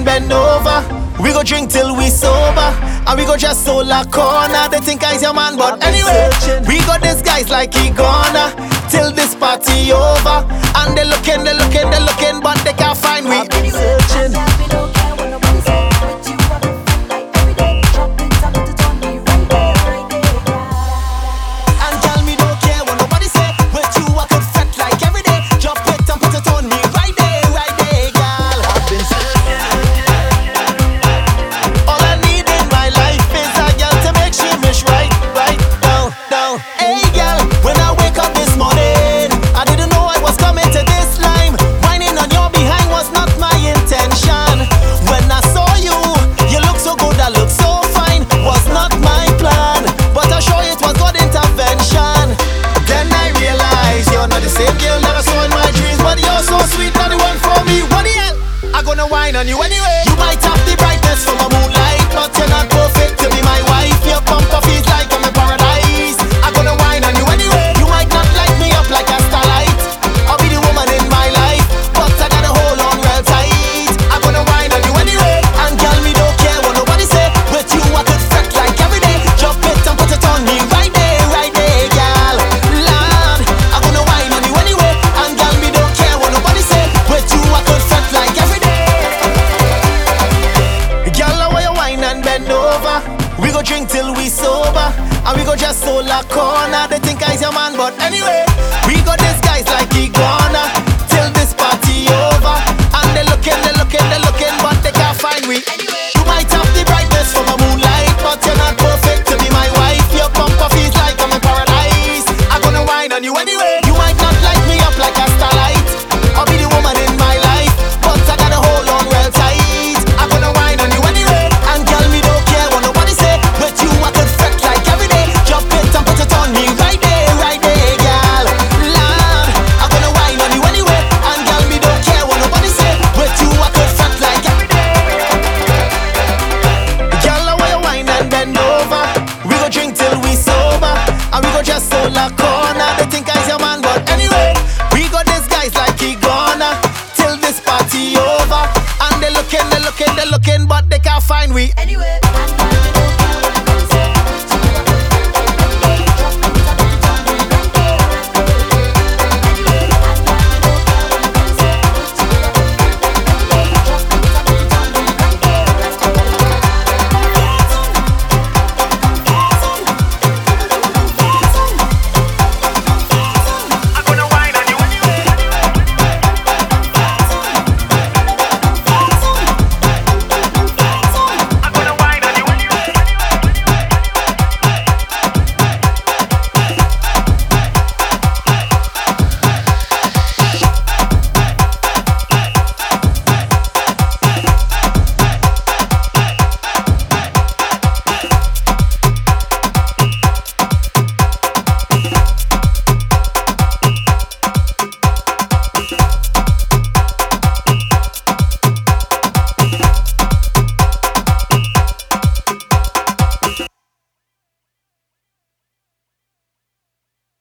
and bend over. We go drink till we sober, and we go just solar corner. They think I's your man, but anyway, we got these guys like he gonna till this party over. And they looking, they looking, they looking, but they gonna whine on you anyway. You might have the brightness from a moonlight, but you're not. go just solar corner. They think I's your man, but anyway, we got these guys like he gonna till this party over. And they looking, they looking, they looking, but they can't find we. Anyway. looking, they're looking, but they can't find we. Anyway.